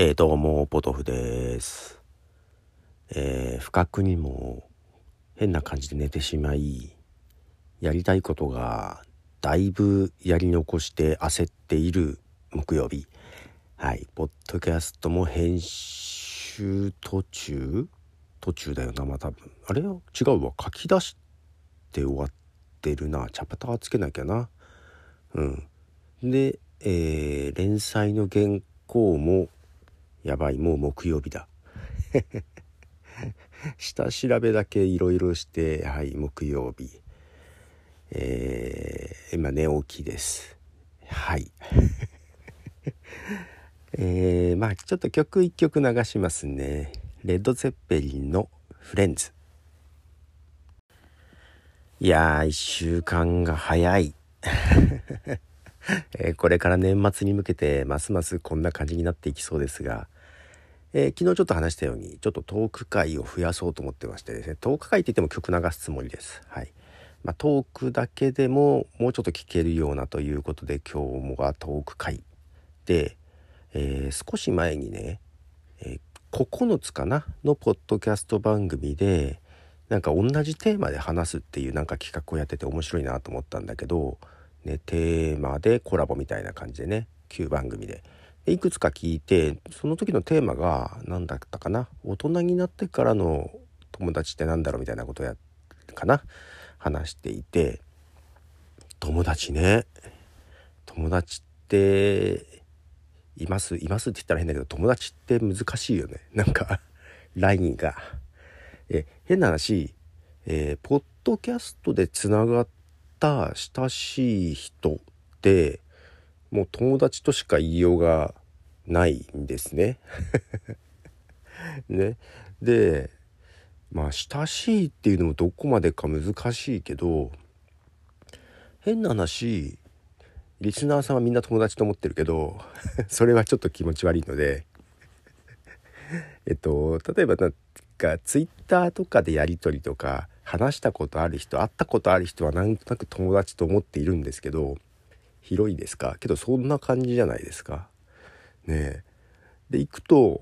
えー、どうも、ポトフです。えー、不覚にも変な感じで寝てしまい、やりたいことがだいぶやり残して焦っている木曜日。はい、ポッドキャストも編集途中？途中だよな、まあ多分。あれ違うわ、書き出して終わってるな。チャプターつけなきゃな。うん。で、えー、連載の原稿もやばいもう木曜日だ。下調べだけいろいろしてはい木曜日。えー、今寝起きです。はい。えー、まあちょっと曲一曲流しますね。レッド・ゼッペリンの「フレンズ」いやー1週間が早い。えー、これから年末に向けてますますこんな感じになっていきそうですが、えー、昨日ちょっと話したようにちょっとトーク会を増やそうと思ってましてですねトーク会って言っても曲流すつもりです。はいまあ、トークだけでももうちょっと聞けるようなということで今日もがトーク会で、えー、少し前にね、え9つかなのポッドキャスト番組でなんか同じテーマで話すっていうなんか企画をやってて面白いなと思ったんだけどね、テーマでコラボみたいな感じでね旧番組で。でいくつか聞いてその時のテーマが何だったかな大人になってからの友達って何だろうみたいなことやかな話していて。友達ね。友達っていますいますって言ったら変だけど友達って難しいよね。なんかラインが。え変な話、えー、ポッドキャストでつながっった親しい人ってもう友達としか言いようがないんですね。ねでまあ親しいっていうのもどこまでか難しいけど変な話リスナーさんはみんな友達と思ってるけど それはちょっと気持ち悪いのでえっと例えばなんかツイッターとかでやり取りとか話したことある人会ったことある人はなんとなく友達と思っているんですけど広いですか？けどそんな感じじゃないですか？ねで行くと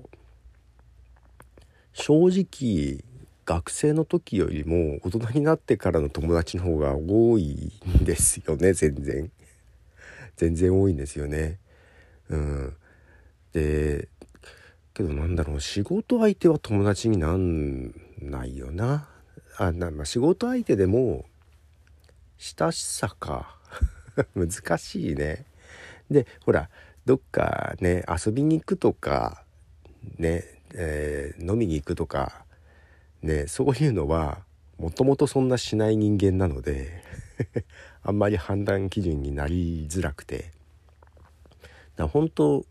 正直学生の時よりも大人になってからの友達の方が多いんですよね全然。全然多いんですよね。うん、でけどなんだろう仕事相手は友達になんないよなあな、まあ、仕事相手でも親しさか。難しいね。でほらどっかね遊びに行くとかね、えー、飲みに行くとかねそういうのはもともとそんなしない人間なので あんまり判断基準になりづらくて。だ本当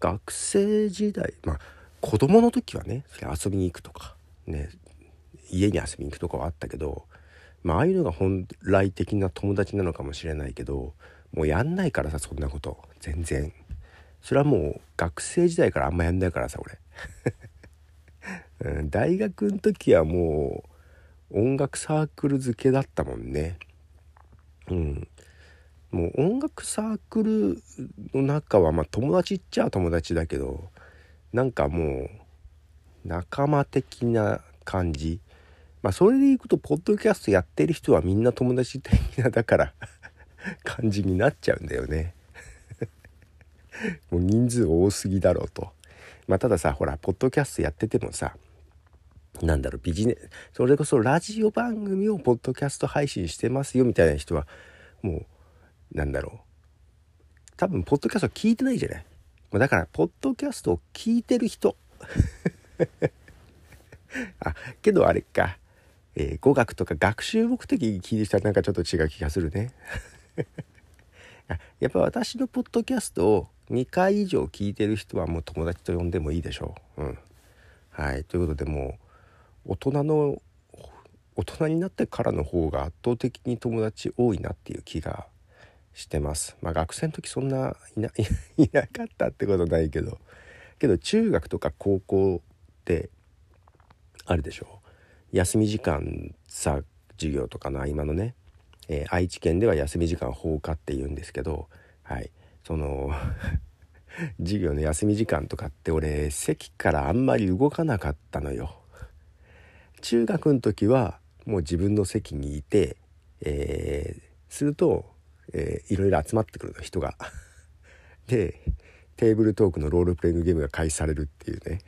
学生時代まあ子供の時はね遊びに行くとかね家に遊びに行くとかはあったけど、まあ、ああいうのが本来的な友達なのかもしれないけどもうやんないからさそんなこと。全然。それはもう学生時代からあんまやんないからさ俺、うん、大学の時はもう音楽サークル付けだったもんね。うん。もう音楽サークルの中はまあ友達っちゃ友達だけどなんかもう仲間的な感じ。まあそれでいくとポッドキャストやってる人はみんな友達的なだから 感じになっちゃうんだよね。もう人数多すぎだろうと。まあたださほらポッドキャストやっててもさなんだろうビジネスそれこそラジオ番組をポッドキャスト配信してますよみたいな人はもうなんだろう。多分ポッドキャスト聞いてないじゃない。だからポッドキャストを聞いてる人。あけどあれか。えー、語学とか学習目的に聞いてきたらなんかちょっと違う気がするね。やっぱ私のポッドキャストを2回以上聞いてる人はもう友達と呼んでもいいでしょう。うん。はい。ということでもう大人の大人になってからの方が圧倒的に友達多いなっていう気がしてます。まあ学生の時そんないな いなかったってことないけどけど中学とか高校ってあるでしょ？う休み時間さ授業とかの合間のね、えー、愛知県では休み時間放課って言うんですけどはいその 授業の休み時間とかって俺席からあんまり動かなかったのよ。中学の時はもう自分の席にいて、えー、すると、えー、いろいろ集まってくるの人が。でテーブルトークのロールプレイングゲームが開始されるっていうね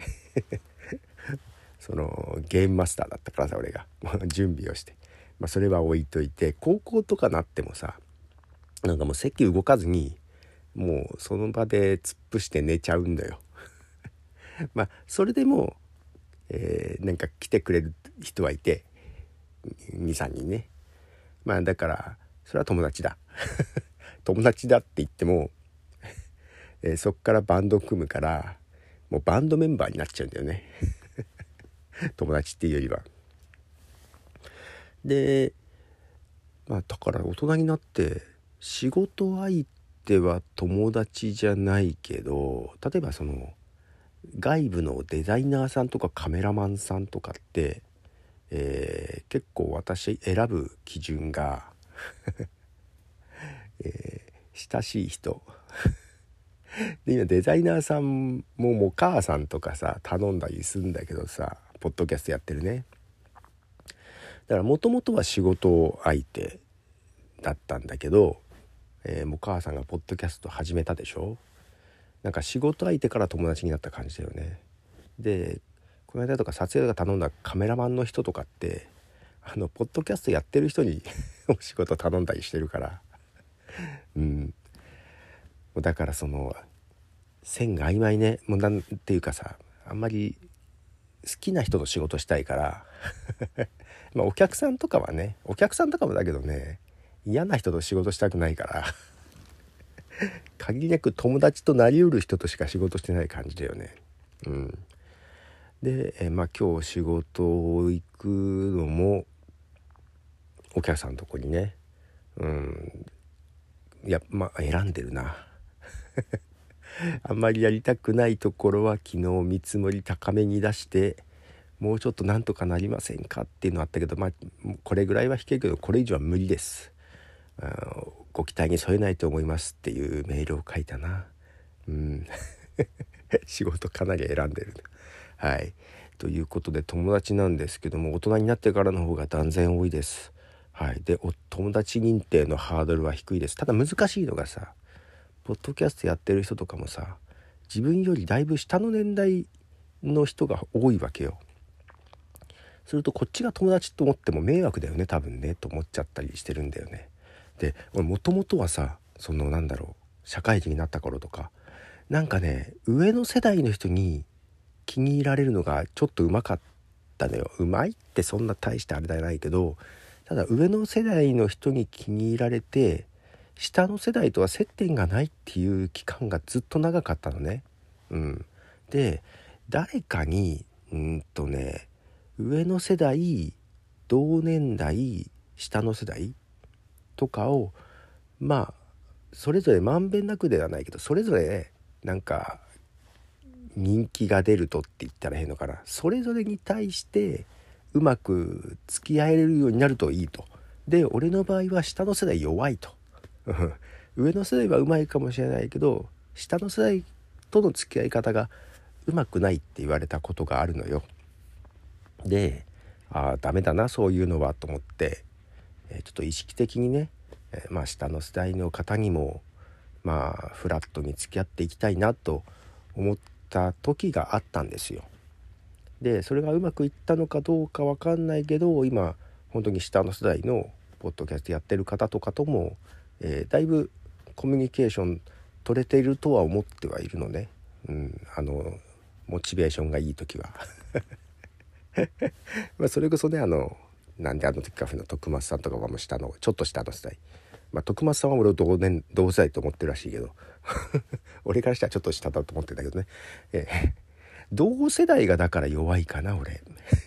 そのゲームマスターだったからさ俺が。準備をして、まあ、それは置いといて高校とかなってもさなんかもう席動かずにもうその場で突っ伏して寝ちゃうんだよ。まあそれでも、えー、なんか来てくれる人はいて23人ね。まあだからそれは友達だ。友達だって言っても、えー、そっからバンド組むからもうバンドメンバーになっちゃうんだよね。友達っていうよりは。でまあだから大人になって仕事相手は友達じゃないけど例えばその外部のデザイナーさんとかカメラマンさんとかって、えー、結構私選ぶ基準が えー、親しい人で今デザイナーさんももう母さんとかさ頼んだりするんだけどさポッドキャストやってるね。だからもともとは仕事相手だったんだけど、えー、もう母さんがポッドキャスト始めたでしょ？なんか仕事相手から友達になった感じだよね。でこの間とか撮影が頼んだカメラマンの人とかってあのポッドキャストやってる人に お仕事頼んだりしてるから。うん。だからその線が曖昧ね。もうなんていうかさあんまり好きな人と仕事したいから。まあお客さんとかはねお客さんとかもだけどね嫌な人と仕事したくないから。限りなく友達となりうる人としか仕事してない感じだよね。うん、で、えまあ今日仕事を行くのもお客さんのとこにね、うん、いやまあ選んでるな。あんまりやりたくないところは昨日見積もり高めに出してもうちょっとなんとかなりませんかっていうのあったけどまあこれぐらいは引けるけどこれ以上は無理です。ご期待に添えないと思いますっていうメールを書いたな。うん。仕事かなり選んでる。はい。ということで友達なんですけども大人になってからの方が断然多いです。はい。でお友達認定のハードルは低いです。ただ難しいのがさポッドキャストやってる人とかもさ自分よりだいぶ下の年代の人が多いわけよ。するとこっちが友達と思っても迷惑だよね多分ねと思っちゃったりしてるんだよね。で俺もともとはさそのなんだろう社会人になった頃とかなんかね上の世代の人に気に入られるのがちょっとうまかったのようまいってそんな大してあれじゃないけどただ上の世代の人に気に入られて下の世代とは接点がないっていう期間がずっと長かったのね。うん、で誰かにうんとね上の世代同年代下の世代とかをまあそれぞれまんべんなくではないけどそれぞれなんか人気が出るとって言ったら変のかなそれぞれに対してうまく付き合えるようになるといいと。で俺の場合は下の世代弱いと。上の世代はうまいかもしれないけど下の世代との付き合い方がうまくないって言われたことがあるのよ。でああダメだなそういうのはと思ってえちょっと意識的にね、えまあ、下の世代の方にもまあフラットに付き合っていきたいなと思った時があったんですよ。でそれがうまくいったのかどうか分かんないけど今本当に下の世代のポッドキャストやってる方とかとも、えー、だいぶコミュニケーション取れているとは思ってはいるのね、うん、あのモチベーションがいい時は。まそれこそねあのなんであの時カフェの徳松さんとかはもう下のちょっと下の世代。まあ徳松さんは俺を同年同世代と思ってるらしいけど。俺からしたらちょっと下だと思ってんだけどね、えー、同世代がだから弱いかな俺。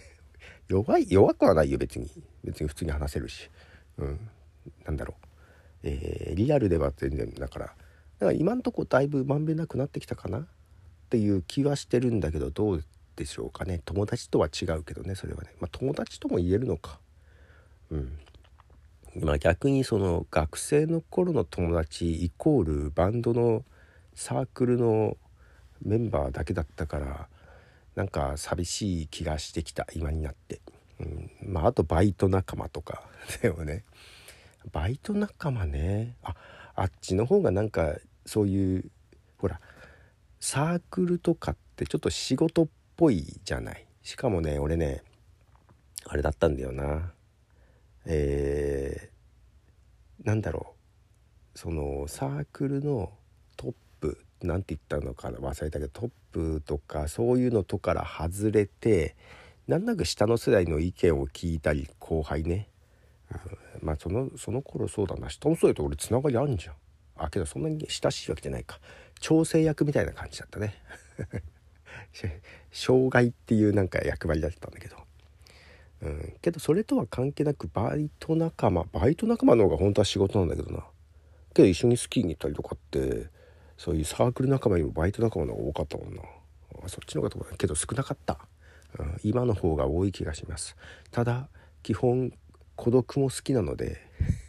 弱い弱くはないよ別に。別に普通に話せるし。うん。なんだろう。えー、リアルでは全然だからだから今んとこだいぶまんべんなくなってきたかな？っていう気はしてるんだけどどうでしょうかね？友達とは違うけどねそれはね。まあ友達とも言えるのか。うん。まあ逆にその学生の頃の友達イコールバンドのサークルのメンバーだけだったからなんか寂しい気がしてきた今になって、うん、まああとバイト仲間とかでもね。バイト仲間ね。ああっちの方がなんかそういうほらサークルとかってちょっと仕事っぽいじゃない。しかもね俺ねあれだったんだよな。えー、なんだろう。そのサークルのトップなんて言ったのかな忘れたけどトップとかそういうのとから外れてなんなく下の世代の意見を聞いたり後輩ね、うん、まあそのその頃そうだな下の世代と俺つながりあんじゃん。あけどそんなに親しいわけじゃないか。調整役みたいな感じだったね。障害っていうなんか役割だったんだけど。うん、けどそれとは関係なくバイト仲間バイト仲間の方が本当は仕事なんだけどな。けど一緒にスキーに行ったりとかってそういうサークル仲間にもバイト仲間の方が多かったもんな。そっちの方がけど少なかった、うん、今の方が多い気がします。ただ基本孤独も好きなので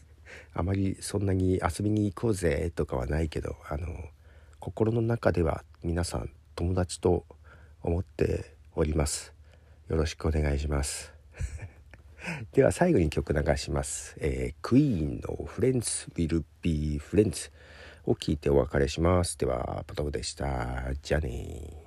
あまりそんなに遊びに行こうぜとかはないけどあの心の中では皆さん友達と思っておりますよろしくお願いします では最後に曲流します。えー、クイーンの Friends Will Be Friends を聞いてお別れします。では、ポトフでした。じゃあね